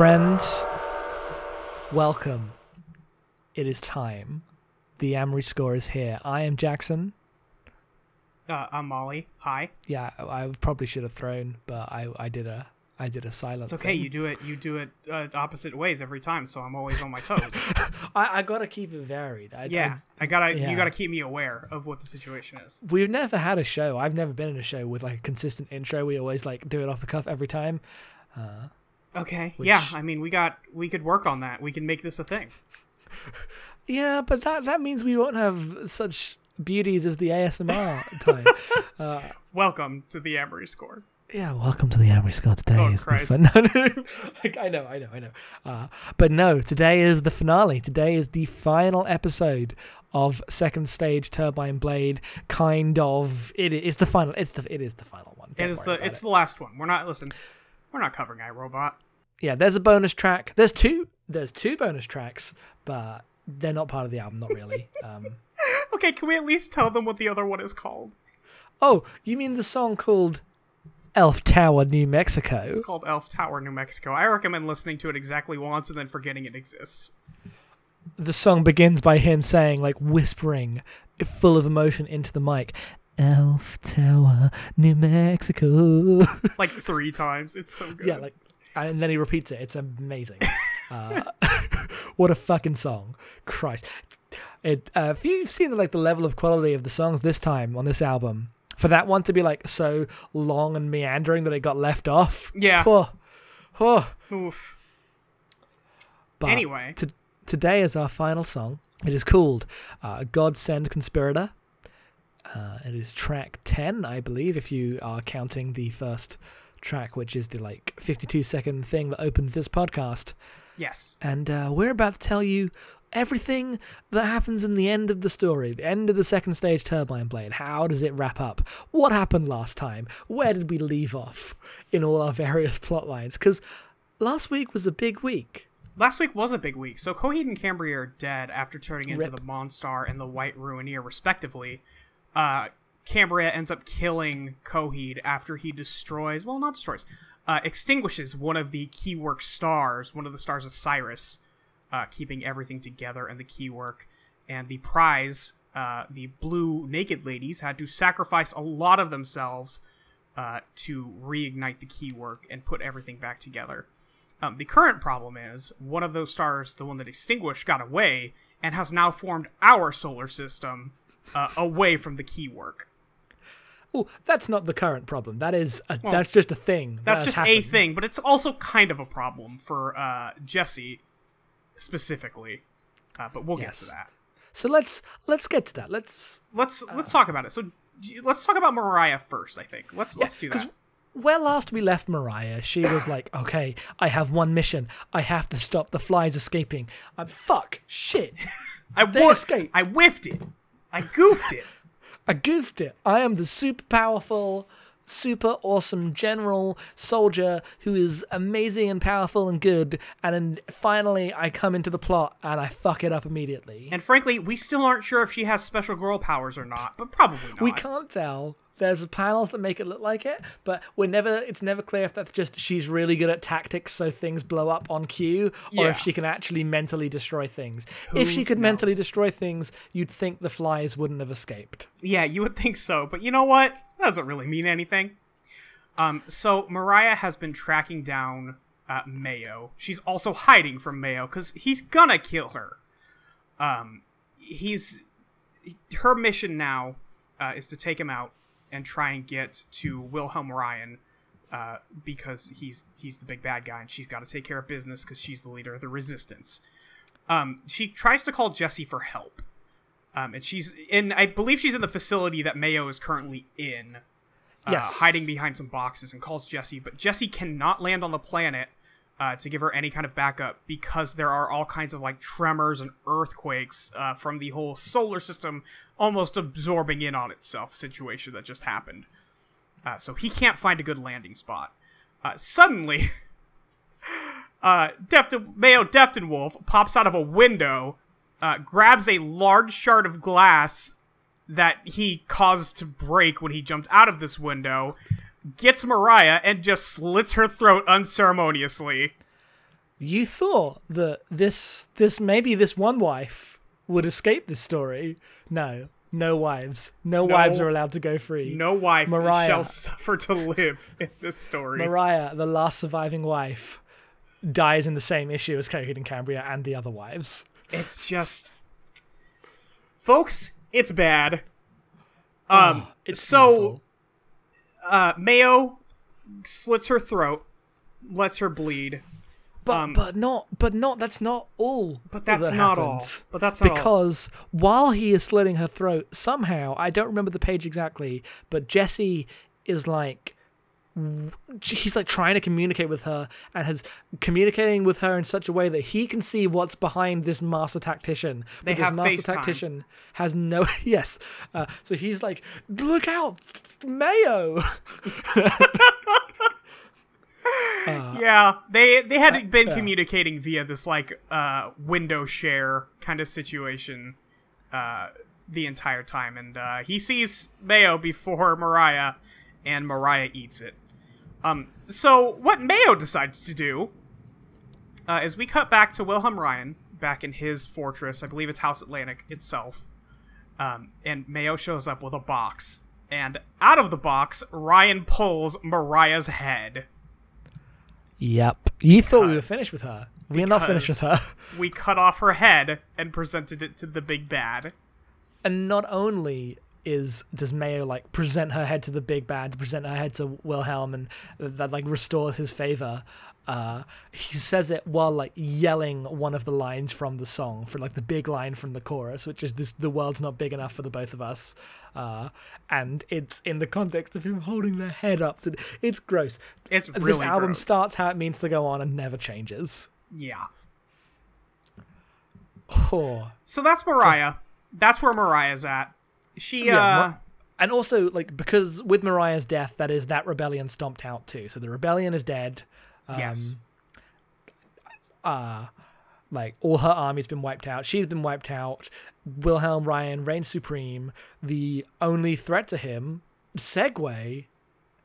Friends, welcome. It is time. The Amory score is here. I am Jackson. Uh, I'm Molly. Hi. Yeah, I I probably should have thrown, but I I did a I did a silent. It's okay. thing. You do it. You do it uh, opposite ways every time, so I'm always on my toes. I, I gotta keep it varied. I, yeah, I gotta. Yeah. You gotta keep me aware of what the situation is. We've never had a show. I've never been in a show with like a consistent intro. We always like do it off the cuff every time. Uh, Okay. Which- Yeah. I mean, we got. We could work on that. We can make this a thing. yeah, but that that means we won't have such beauties as the ASMR time. Uh, Welcome to the Amory Score. Yeah, welcome to the Amory Score. Today Oh, is Christ. the no, no, Like, I know, I know, I know. Uh, but no, today is the finale. Today is the final episode of Second Stage Turbine Blade. Kind of. It is the final. It's the. It is the final one. It Don't is the. It's it. the last one. We're not. Listen. We're not covering IRO-Bot. Yeah, there's a bonus track. There's two. There's two bonus tracks, but they're not part of the album. Not really. Um, Okay. Can we at least tell them what the other one is called? oh, you mean the song called Elf Tower, New Mexico? It's called Elf Tower, New Mexico. I recommend listening to it exactly once and then forgetting it exists. the song begins by him saying, like whispering, full of emotion into the mic, Elf Tower, New Mexico. Like three times. It's so good. yeah, like, and then he repeats it. It's amazing. Uh, what a fucking song, Christ! It. Uh, if you've seen like the level of quality of the songs this time on this album, for that one to be like so long and meandering that it got left off. Yeah. Oh, oh. Oof. But Anyway. to, today is our final song. It is called uh, "God Send Conspirator." Uh, it is track ten, I believe, if you are counting the first track, which is the like fifty-two second thing that opened this podcast. Yes. And uh, we're about to tell you everything that happens in the end of the story, the end of the second stage Turbine Blade. How does it wrap up? What happened last time? Where did we leave off in all our various plot lines? Because last week was a big week. Last week was a big week. So Coheed and Cambria are dead after turning into Rip. the Monstar and the White Ruineer, respectively. Uh, Cambria ends up killing Coheed after he destroys, well, not destroys, uh, extinguishes one of the Keywork stars, one of the stars of Cyrus, uh, keeping everything together and the Keywork. And the Prise, uh, the blue naked ladies, had to sacrifice a lot of themselves uh, to reignite the Keywork and put everything back together. Um, the current problem is one of those stars, the one that extinguished, got away and has now formed our solar system uh, away from the Keywork. Oh, that's not the current problem. That is a, that's just a thing. That's has just a thing, but it's also kind of a problem for uh, Jesse specifically. Uh, but we'll Yes. get to that. So let's let's get to that. Let's Let's Uh. let's talk about it. So let's talk about Mariah first. I think let's let's do that. where last we left Mariah, she was like, "Okay, I have one mission. I have to stop the flies escaping." I'm fuck shit. I they wa- escaped. I whiffed it. I goofed it. I goofed it. I am the super powerful, super awesome general soldier who is amazing and powerful and good. And then finally, I come into the plot and I fuck it up immediately. And frankly, we still aren't sure if she has special girl powers or not, but probably not. We can't tell. There's panels that make it look like it, but we're never. It's never clear if that's just she's really good at tactics, so things blow up on cue, or Yeah. if she can actually mentally destroy things. if she Who could mentally destroy things, you'd think the flies wouldn't have escaped. Yeah, you would think so, but you know what? That doesn't really mean anything. Um, so Mariah has been tracking down uh, Mayo. She's also hiding from Mayo because he's gonna kill her. Um, he's her mission now uh, is to take him out and try and get to Wilhelm Ryan uh, because he's he's the big bad guy and she's got to take care of business because she's the leader of the resistance. Um, she tries to call Jesse for help. Um, and she's in, I believe she's in the facility that Mayo is currently in, uh, Yes. hiding behind some boxes and calls Jesse. But Jesse cannot land on the planet uh, to give her any kind of backup because there are all kinds of like tremors and earthquakes uh, from the whole solar system almost absorbing in on itself situation that just happened. Uh, so he can't find a good landing spot. Uh, suddenly, uh, Deftin, Mayo Deftinwolf pops out of a window, uh, grabs a large shard of glass that he caused to break when he jumped out of this window, gets Mariah, and just slits her throat unceremoniously. You thought that this this maybe this one wife would escape this story. No, no wives. No, No- wives are allowed to go free. No wife Mariah. shall suffer to live in this story. Mariah, the last surviving wife, dies in the same issue as Coheed and Cambria and the other wives. It's just, folks, it's bad. Um, Oh, it's so beautiful. Uh, Mayo slits her throat, lets her bleed. but um, but not but not that's not all. But that's that not all. But that's not all. because while he is slitting her throat, somehow I don't remember the page exactly, but Jesse is like he's like trying to communicate with her and has communicating with her in such a way that he can see what's behind this master tactician. They but this have master FaceTime. tactician has no yes. Uh, so he's like, look out, Mayo. yeah, they they had been yeah. communicating via this like uh, window share kind of situation uh, the entire time, and uh, he sees Mayo before Mariah, and Mariah eats it. Um, so what Mayo decides to do uh, is we cut back to Wilhelm Ryan back in his fortress. I believe it's House Atlantic itself. Um, and Mayo shows up with a box, and out of the box, Ryan pulls Mariah's head. Yep. You thought we were finished with her. We're not finished with her. We cut off her head and presented it to the big bad. and not only is does Mayo like present her head to the big bad, present her head to Wilhelm, and that like restores his favor. Uh, he says it while like yelling one of the lines from the song, for like the big line from the chorus, which is "This the world's not big enough for the both of us," uh, and it's in the context of him holding their head up. To, it's gross. It's really this album gross. starts how it means to go on and never changes. Yeah. Oh. So that's Mariah. That's where Mariah's at. She Yeah, uh and also like because with Mariah's death, that is that rebellion stomped out too. So the rebellion is dead. Um, yes. Uh like all her army's been wiped out. She's been wiped out. Wilhelm Ryan reigns supreme. The only threat to him, segue,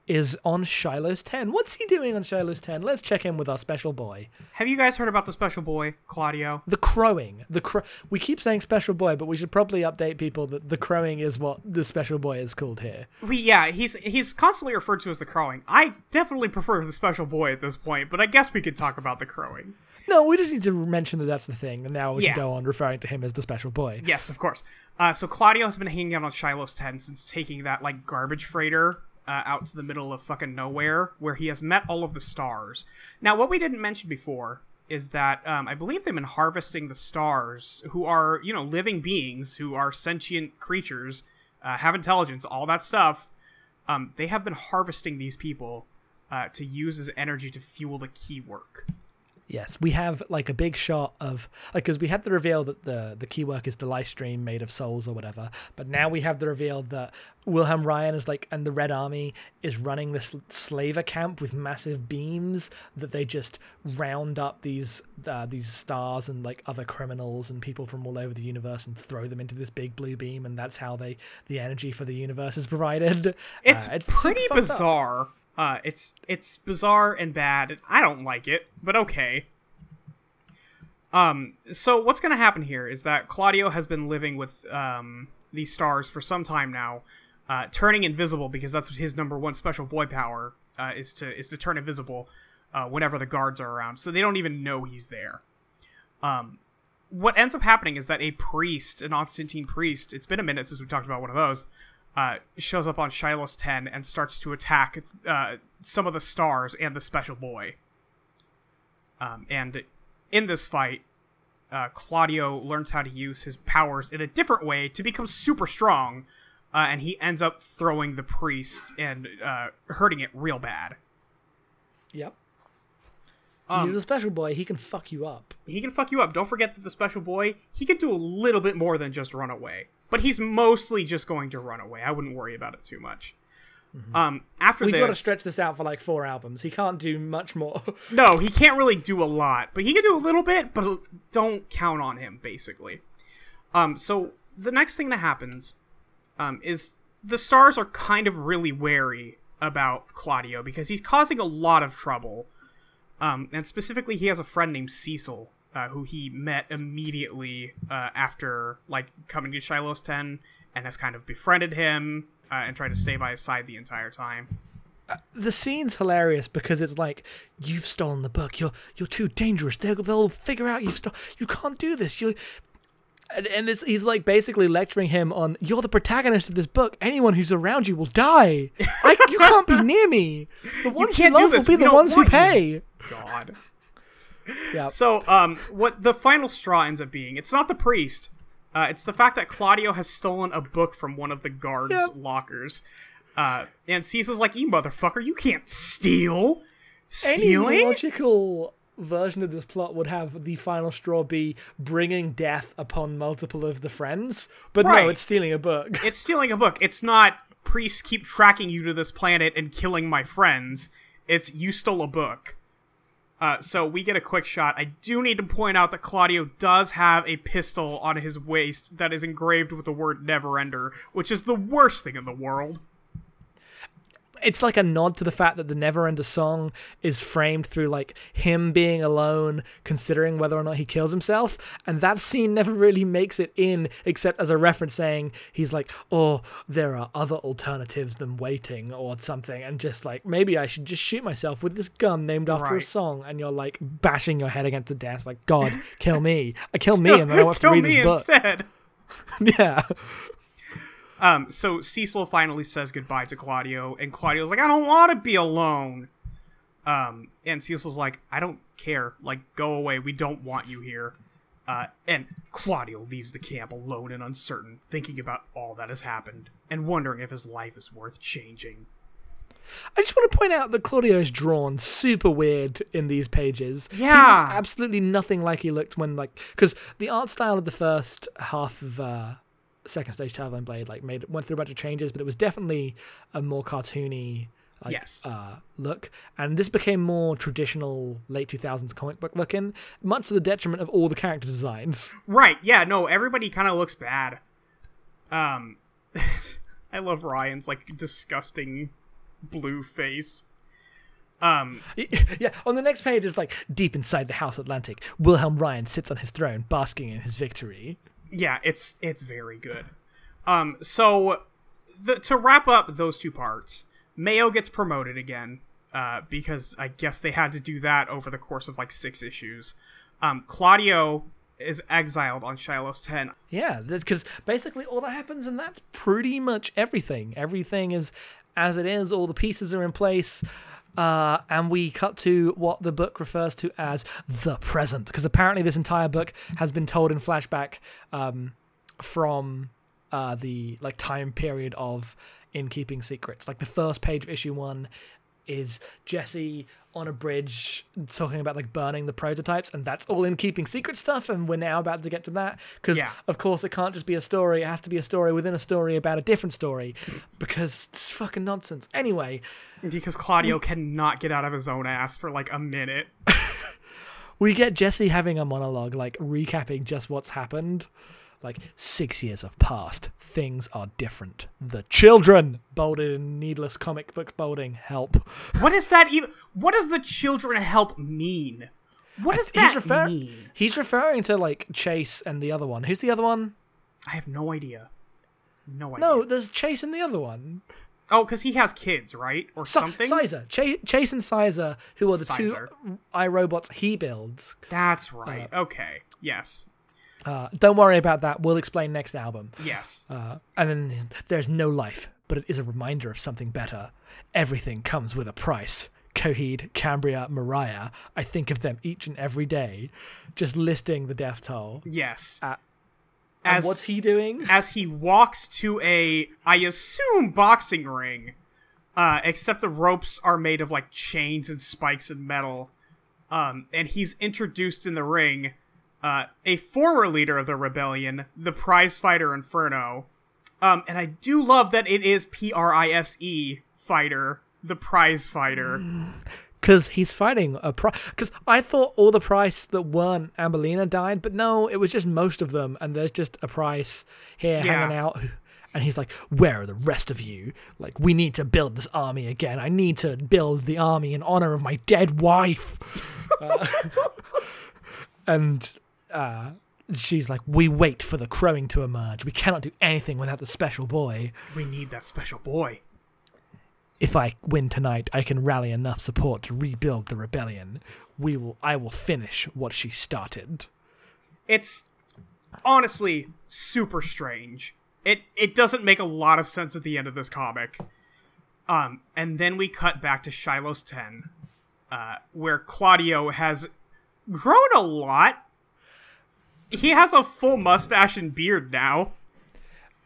is on Shiloh's ten. What's he doing on Shiloh's ten? Let's check in with our special boy. Have you guys heard about the special boy, Claudio? The crowing. The cro- we keep saying special boy, but we should probably update people that the crowing is what the special boy is called here. We yeah, he's he's constantly referred to as the crowing. I definitely prefer the special boy at this point, but I guess we could talk about the crowing. No, we just need to mention that that's the thing, and now we Yeah. can go on referring to him as the special boy. Yes, of course. Uh, so Claudio has been hanging out on Shiloh's ten since taking that like garbage freighter uh, out to the middle of fucking nowhere, where he has met all of the stars. Now, what we didn't mention before is that um, I believe they've been harvesting the stars, who are you know living beings, who are sentient creatures, uh, have intelligence, all that stuff. Um, they have been harvesting these people uh, to use as energy to fuel the Keywork. Yes, we have like a big shot of like because we had the reveal that the the Keywork is the live stream made of souls or whatever, but now we have the reveal that Wilhelm Ryan is like and the Red Army is running this slaver camp with massive beams that they just round up these uh, these stars and like other criminals and people from all over the universe and throw them into this big blue beam, and that's how they the energy for the universe is provided. It's, Uh, super pretty bizarre. up. Uh, it's it's bizarre and bad. I don't like it, but okay. Um, so what's gonna happen here is that Claudio has been living with um these stars for some time now, uh, turning invisible because that's his number one special boy power uh, is to is to turn invisible uh, whenever the guards are around, so they don't even know he's there. Um, what ends up happening is that a priest, an Constantine priest, it's been a minute since we talked about one of those, uh, shows up on Shiloh's 10 and starts to attack uh, some of the stars and the special boy. Um, and in this fight, uh, Claudio learns how to use his powers in a different way to become super strong, uh, and he ends up throwing the priest and uh, hurting it real bad. Yep. Um, He's a special boy. He can fuck you up. he can fuck you up. Don't forget that the special boy, he can do a little bit more than just run away. But he's mostly just going to run away. I wouldn't worry about it too much. Um, after We've this, got to stretch this out for like four albums. He can't do much more. no, he can't really do a lot, but he can do a little bit. But don't count on him, basically. Um, so the next thing that happens, um, is the stars are kind of really wary about Claudio because he's causing a lot of trouble. Um, and specifically, he has a friend named Cecil, uh, who he met immediately uh, after like coming to Shiloh's Ten, and has kind of befriended him uh, and tried to stay by his side the entire time. the scene's hilarious because it's like you've stolen the book. You're you're too dangerous. They'll they'll figure out you've stolen. You can't do this. You. And, and it's, he's like basically lecturing him on you're the protagonist of this book. Anyone who's around you will die. I, you can't be near me. The ones do love will be We the ones who want you." pay. God. Yeah. So, um, what the final straw ends up being, it's not the priest. Uh, it's the fact that Claudio has stolen a book from one of the guards' Yep. lockers. Uh, and Cecil's like, you motherfucker, you can't steal. Any logical version of this plot would have the final straw be bringing death upon multiple of the friends, but Right. no, it's stealing a book. It's stealing a book. It's not priests keep tracking you to this planet and killing my friends. It's you stole a book. Uh, so we get a quick shot. I do need to point out that Claudio does have a pistol on his waist that is engraved with the word Neverender, which is the worst thing in the world. It's like a nod to the fact that the Neverender song is framed through like him being alone, considering whether or not he kills himself, and that scene never really makes it in, except as a reference saying he's like, "Oh, there are other alternatives than waiting" or something, and just like maybe I should just shoot myself with this gun named after a song, and you're like bashing your head against the desk, like, "God, kill me! I kill me, and then I have to read this book." instead. yeah, Um, so Cecil finally says goodbye to Claudio, and Claudio's like, I don't want to be alone. Um, and Cecil's like, I don't care. Like, go away. We don't want you here. Uh, and Claudio leaves the camp alone and uncertain, thinking about all that has happened, and wondering if his life is worth changing. I just want to point out that Claudio is drawn super weird in these pages. Yeah, he looks absolutely nothing like he looked when like because the art style of the first half of uh, Second Stage Turbine Blade like made went through a bunch of changes, but it was definitely a more cartoony. Like, Yes. uh, look, and this became more traditional late 2000s comic book looking, much to the detriment of all the character designs. Right, yeah, no, everybody kind of looks bad. Um, I love Ryan's, like, disgusting blue face. Um, yeah, on the next page is like deep inside the House Atlantic, Wilhelm Ryan sits on his throne, basking in his victory. Yeah, it's it's very good. Um, so the, to wrap up those two parts, Mayo gets promoted again uh, because I guess they had to do that over the course of like six issues. Um, Claudio is exiled on Shiloh's Ten. Yeah, because basically all that happens, and that's pretty much everything. Everything is as it is. All the pieces are in place. Uh, and we cut to what the book refers to as the present, because apparently this entire book has been told in flashback um, from uh, the like time period of in keeping secrets. Like the first page of issue one is Jesse on a bridge talking about like burning the prototypes, and that's all in keeping secret stuff. And we're now about to get to that because, Yeah. of course, it can't just be a story. It has to be a story within a story about a different story because it's fucking nonsense. Anyway, Because Claudio cannot get out of his own ass for like a minute. we get Jesse having a monologue, like recapping just what's happened. Like six years have passed. Things are different. The children bolded in needless comic book bolding. Help. What does that even? What does the children help mean? What does He's that refer- mean? He's referring to like Chase and the other one. Who's the other one? I have no idea. No idea. No, there's Chase and the other one. Oh, because he has kids, right, or Si- something. Sizer. Chase, Chase and Sizer, who are the Sizer. two IRO-Bots he builds. That's right. Uh, okay. Yes. Uh, don't worry about that. We'll explain next album. Yes. Uh, and then there's no life, but it is a reminder of something better. Everything comes with a price. Coheed, Cambria, Mariah. I think of them each and every day. Just listing the death toll. yes. Uh, as what's he doing? as he walks to a, I assume, boxing ring. Uh, except the ropes are made of like chains and spikes and metal. Um, and he's introduced in the ring. Uh, a former leader of the rebellion, the prize fighter Inferno. Um, and I do love that it is P R I S E fighter, the prize fighter. Because he's fighting a price. Because I thought all the Prise that weren't Ambellina died, but no, it was just most of them. And there's just a Prise here Yeah. hanging out. and he's like, "Where are the rest of you? Like, we need to build this army again. I need to build the army in honor of my dead wife." uh, and uh, she's like, "We wait for the crowing to emerge. We cannot do anything without the special boy. We need that special boy. If I win tonight, I can rally enough support to rebuild the rebellion. We will. I will finish what she started." It's honestly super strange. It it doesn't make a lot of sense at the end of this comic. Um, and then we cut back to Shiloh's ten, uh, where Claudio has grown a lot. He has a full mustache and beard now.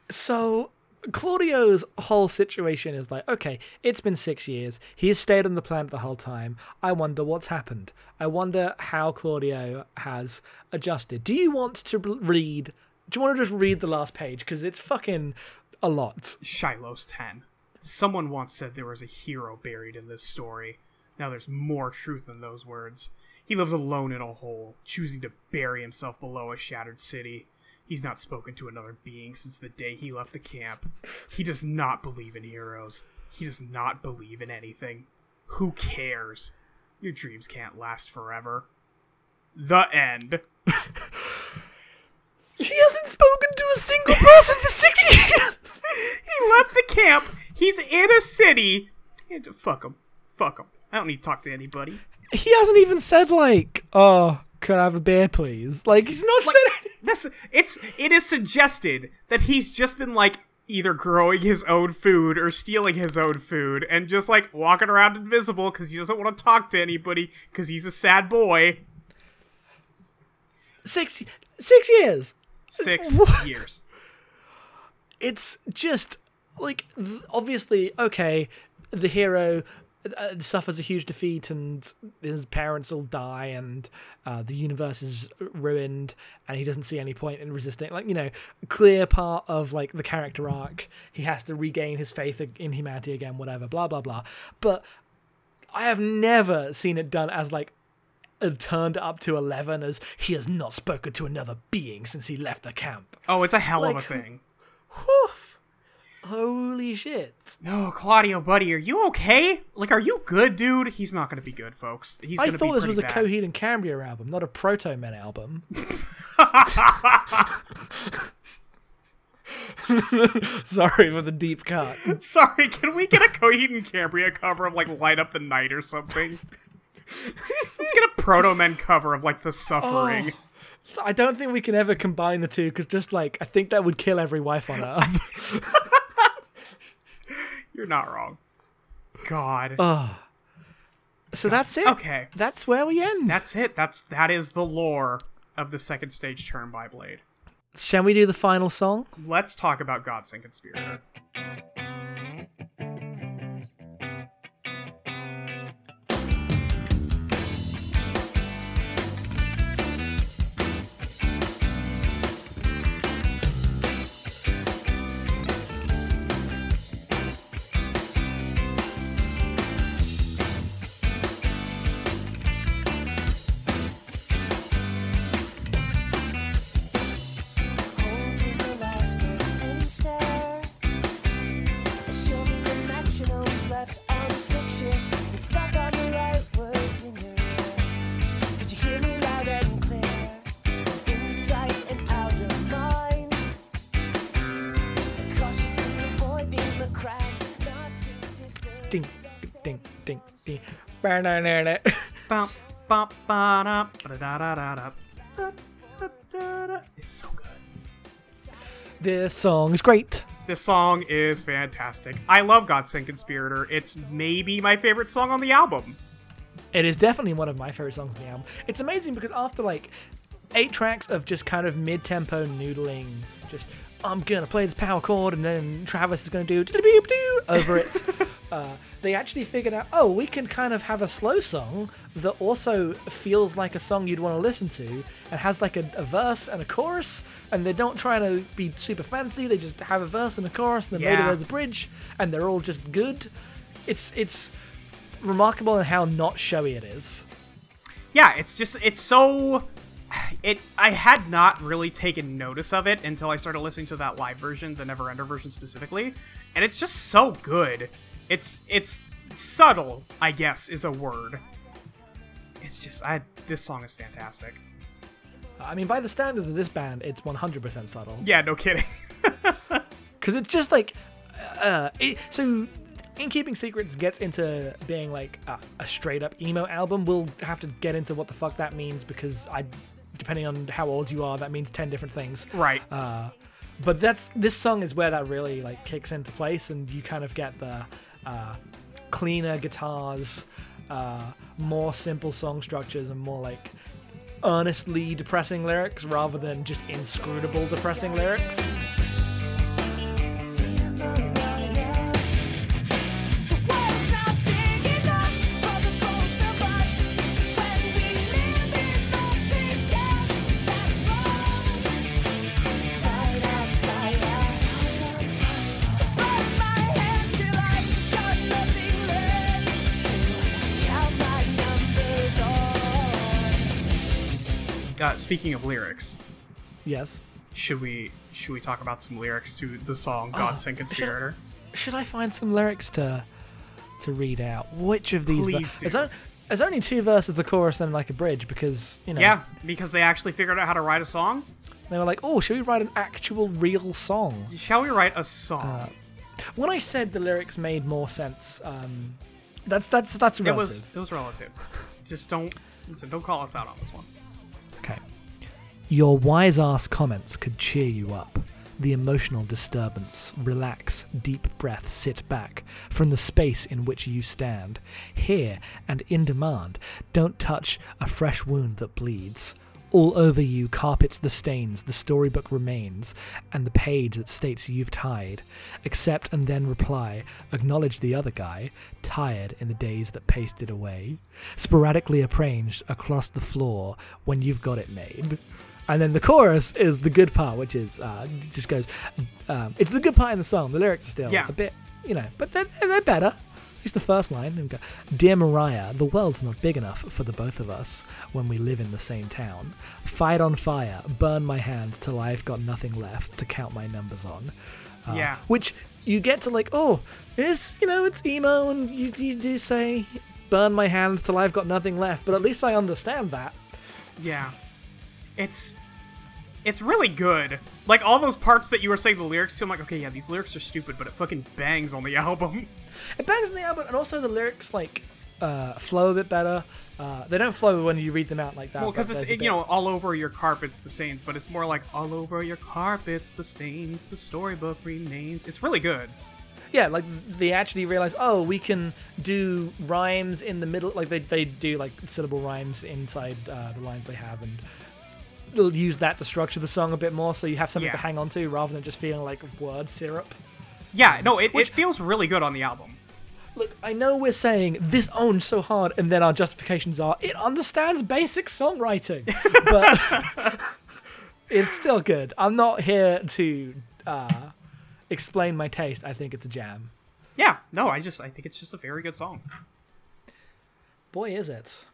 So Claudio's whole situation is like, okay, it's been six years. He's stayed on the planet the whole time. I wonder what's happened. I wonder how Claudio has adjusted. Do you want to read? Do you want to just read the last page because it's fucking a lot? Shiloh's 10. Someone once said there was a hero buried in this story. Now there's more truth in those words. He lives alone in a hole, choosing to bury himself below a shattered city. He's not spoken to another being since the day he left the camp. He does not believe in heroes. He does not believe in anything. Who cares? Your dreams can't last forever. The end. He hasn't spoken to a single person for six years. he left the camp. He's in a city. Fuck him. Fuck him. I don't need to talk to anybody. He hasn't even said like, "Oh, can I have a beer, please?" Like he's not Like, said. Anything. That's it's it is suggested that he's just been like either growing his own food or stealing his own food and just like walking around invisible because he doesn't want to talk to anybody because he's a sad boy. Six, six years. Six What? years. it's just like th- obviously okay the hero uh, suffers a huge defeat and his parents all die and uh, the universe is ruined and he doesn't see any point in resisting like you know clear part of like the character arc he has to regain his faith in humanity again whatever blah blah blah but i have never seen it done as like uh, turned up to 11 as he has not spoken to another being since he left the camp Oh, it's a hell of a thing. Whew. Holy shit. No, Claudio, buddy, are you okay? Like, are you good, dude? He's not gonna be good, folks. He's I thought this was a. Coheed and Cambria album, not a Protomen album. Sorry for the deep cut. Sorry, can we get a Coheed and Cambria cover of like Light Up the Night or something? Let's get a Protomen cover of like The Suffering. Oh, I don't think we can ever combine the two because just like I think that would kill every wife on earth. You're not wrong. God. so that's it. okay. That's where we end. That's it. That's that is the lore of the second stage Turbine Blade. Shall we do the final song? Let's talk about Godsend Conspirator. Holding It's so good. This song is great. This song is fantastic. I love Godsend Conspirator. It's maybe my favorite song on the album. It is definitely one of my favorite songs on the album. It's amazing because after like eight tracks of just kind of mid-tempo noodling, just I'm gonna play this power chord and then Travis is gonna do over it. uh, they actually figured out, oh, we can kind of have a slow song that also feels like a song you'd want to listen to and has like a, a verse and a chorus, and they're not trying to be super fancy. They just have a verse and a chorus, and then later Yeah. there's a bridge, and they're all just good. It's it's remarkable in how not showy it is. Yeah, it's just it's so it I had not really taken notice of it until I started listening to that live version, the Neverender version specifically, and it's just so good. It's it's subtle, I guess, is a word. It's just I this song is fantastic. I mean, by the standards of this band, it's 100% subtle. Yeah, no kidding. because it's just like uh it, so in keeping secrets gets into being like a, a straight up emo album we'll have to get into what the fuck that means because i depending on how old you are that means 10 different things right. uh but that's this song is where that really like kicks into place and you kind of get the uh cleaner guitars uh more simple song structures and more like earnestly depressing lyrics rather than just inscrutable depressing lyrics Uh, speaking of lyrics, yes should we should we talk about some lyrics to the song God Send Conspirator? should I find some lyrics to to read out? Which of these? Please do. There's, on- there's only two verses, a chorus, and like a bridge because you know Yeah, because they actually figured out how to write a song. they were like, oh, should we write an actual real song? Shall we write a song? When I said the lyrics made more sense, um, that's that's that's it relative. was it was relative. Just don't listen. Don't call us out on this one. Okay. Your wise ass comments could cheer you up. The emotional disturbance. Relax, deep breath, sit back from the space in which you stand. Here and in demand. Don't touch a fresh wound that bleeds. All over you carpets the stains, the storybook remains, and the page that states you've tied. Accept and then reply. Acknowledge the other guy, tired in the days that pasted away. Sporadically arranged across the floor when you've got it made. And then the chorus is the good part, which is uh, just goes. Um, it's the good part in the song. The lyrics are still Yeah. a bit, you know, but they're, they're better. It's the first line. And go, Dear Mariah, the world's not big enough for the both of us when we live in the same town. Fight on fire, burn my hands till I've got nothing left to count my numbers on. Uh, Yeah. Which you get to like, oh, it's you know, it's emo, and you, you do say, burn my hands till I've got nothing left. But at least I understand that. Yeah, it's it's really good. Like all those parts that you were saying the lyrics to, I'm like, okay, yeah, these lyrics are stupid, but it fucking bangs on the album. It bangs in the album, and also the lyrics like uh, flow a bit better. Uh, they don't flow when you read them out like that. Well, because it's it, you know all over your carpets the stains, but it's more like all over your carpets the stains, the storybook remains. It's really good. yeah, like they actually realize, oh, we can do rhymes in the middle. Like they, they do like syllable rhymes inside uh, the lines they have, and they'll use that to structure the song a bit more, so you have something Yeah. to hang on to rather than just feeling like word syrup. Yeah, no, it, it feels really good on the album. Look, I know we're saying this owns so hard, and then our justifications are it understands basic songwriting, but it's still good. I'm not here to uh, explain my taste. I think it's a jam. Yeah, no, I just I think it's just a very good song. Boy, is it.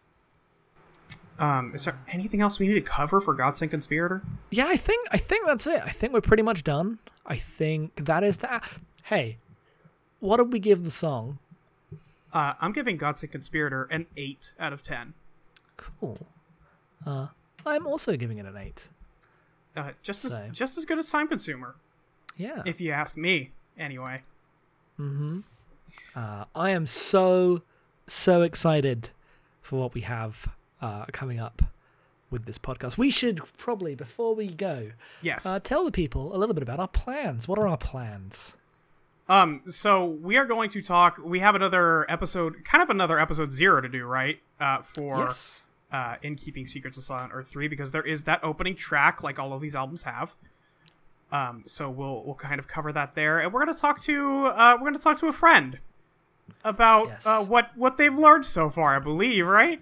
Um, is there anything else we need to cover for Godsend Conspirator? Yeah, I think I think that's it. I think we're pretty much done. I think that is that. Hey, what did we give the song? Uh, I'm giving God's Conspirator an eight out of ten. Cool. Uh, I'm also giving it an eight. Uh, just as just as good as Time Consumer, Yeah. if you ask me. Anyway, Mm-hmm. Uh, I am so so excited for what we have uh, coming up with this podcast. We should probably before we go yes. uh, tell the people a little bit about our plans. What are our plans? Um, so we are going to talk. We have another episode, kind of another episode zero to do, right? Uh, for yes. uh, in keeping secrets of Silent Earth three, because there is that opening track, like all of these albums have. Um, so we'll we'll kind of cover that there, and we're gonna talk to uh, we're gonna talk to a friend about Yes. uh, what what they've learned so far. I believe, right?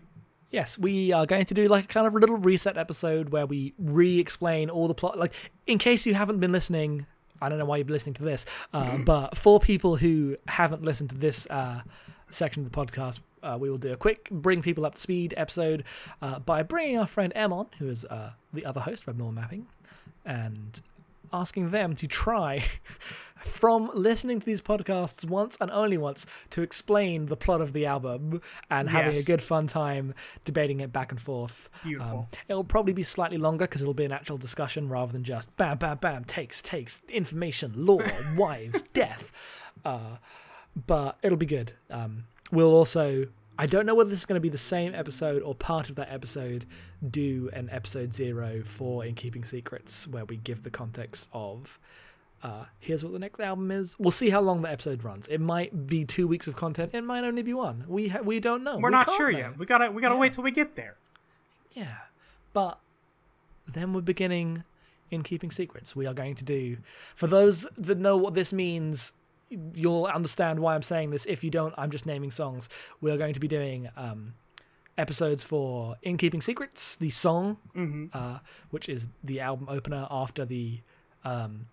Yes, we are going to do like a kind of a little reset episode where we re-explain all the plot. Like, in case you haven't been listening, I don't know why you're listening to this, uh, but for people who haven't listened to this uh, section of the podcast, uh, we will do a quick bring people up to speed episode uh, by bringing our friend Em on, who is uh, the other host of Abnormal Mapping, and asking them to try, from listening to these podcasts once and only once, to explain the plot of the album and having a good fun time debating it back and forth. Beautiful. Um, it'll probably be slightly longer because it'll be an actual discussion rather than just bam, bam, bam, takes, takes, information, lore, wives, death. Uh, but it'll be good. Um, we'll also, I don't know whether this is going to be the same episode or part of that episode, do an episode zero for In Keeping Secrets where we give the context of. Uh, here's what the next album is. We'll see how long the episode runs. It might be two weeks of content. It might only be one. We ha- we don't know. We're We not sure know. yet. We gotta we gotta Yeah. wait till we get there. Yeah. But then we're beginning in keeping secrets. We are going to do for those that know what this means, you'll understand why I'm saying this. If you don't, I'm just naming songs. We are going to be doing um episodes for In Keeping Secrets, the song, hmm uh, which is the album opener after the um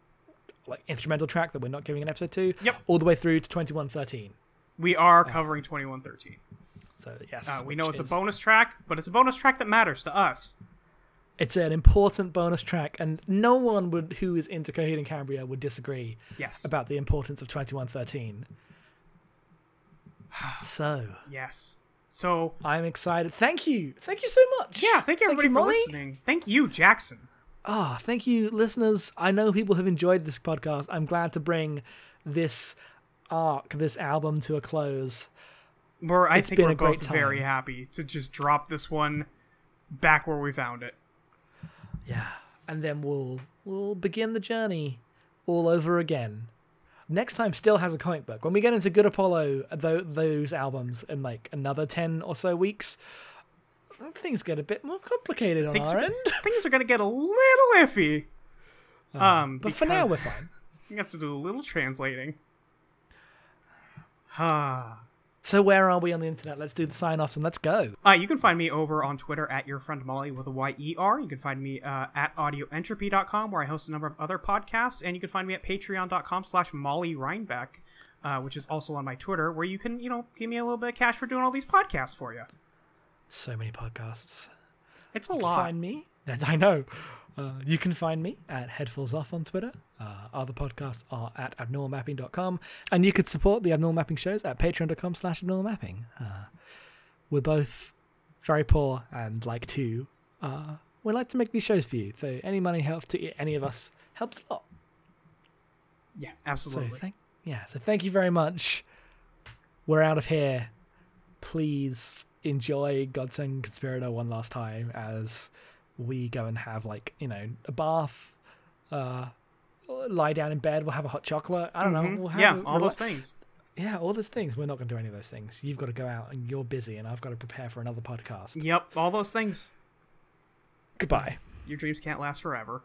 like instrumental track that we're not giving an episode to. Yep. All the way through to 2113. We are covering twenty one thirteen. So yes, Uh, we know it's a bonus track, but it's a bonus track that matters to us. It's an important bonus track, and no one would who is into Coheed and Cambria would disagree Yes. about the importance of 2113. So yes. So I'm excited. Thank you, thank you so much. yeah, thank you everybody for Molly. listening. Thank you, Jackson. Ah, thank you, listeners. I know people have enjoyed this podcast. I'm glad to bring this arc, this album, to a close. We're I It's think been we're a great both very happy to just drop this one back where we found it. Yeah, and then we'll we'll begin the journey all over again. Next time still has a comic book. When we get into Good Apollo, tho- those albums in like another ten or so weeks, things get a bit more complicated on Things our are, end. things are gonna get a little iffy. Um, But for now, we're fine. You have to do a little translating. Ah. So where are we on the internet? Let's do the sign offs and let's go. Uh, you can find me over on Twitter at your friend Molly with a Y E R. You can find me uh, at audioentropy.com where I host a number of other podcasts, and you can find me at patreon.com slash Molly Reinbeck, uh, which is also on my Twitter, where you can, you know, give me a little bit of cash for doing all these podcasts for you. So many podcasts. It's a You can lot. find me. I know. Uh, you can find me at Headfuls Off on Twitter. Uh, other podcasts are at abnormalmapping.com. And you could support the Abnormal Mapping shows at patreon.com slash abnormalmapping. Uh, we're both very poor and like to. Uh, we like to make these shows for you. So any money helps to any of us helps a lot. Yeah, So absolutely. thank, yeah, so thank you very much. We're out of here. Please enjoy Godsend Conspirator one last time as we go and have like you know a bath, uh, lie down in bed. We'll have a hot chocolate. I don't Mhm. know. We'll have yeah, all those things. yeah, all those things. We're not going to do any of those things. You've got to go out and you're busy, and I've got to prepare for another podcast. Yep, all those things. Goodbye. Your dreams can't last forever.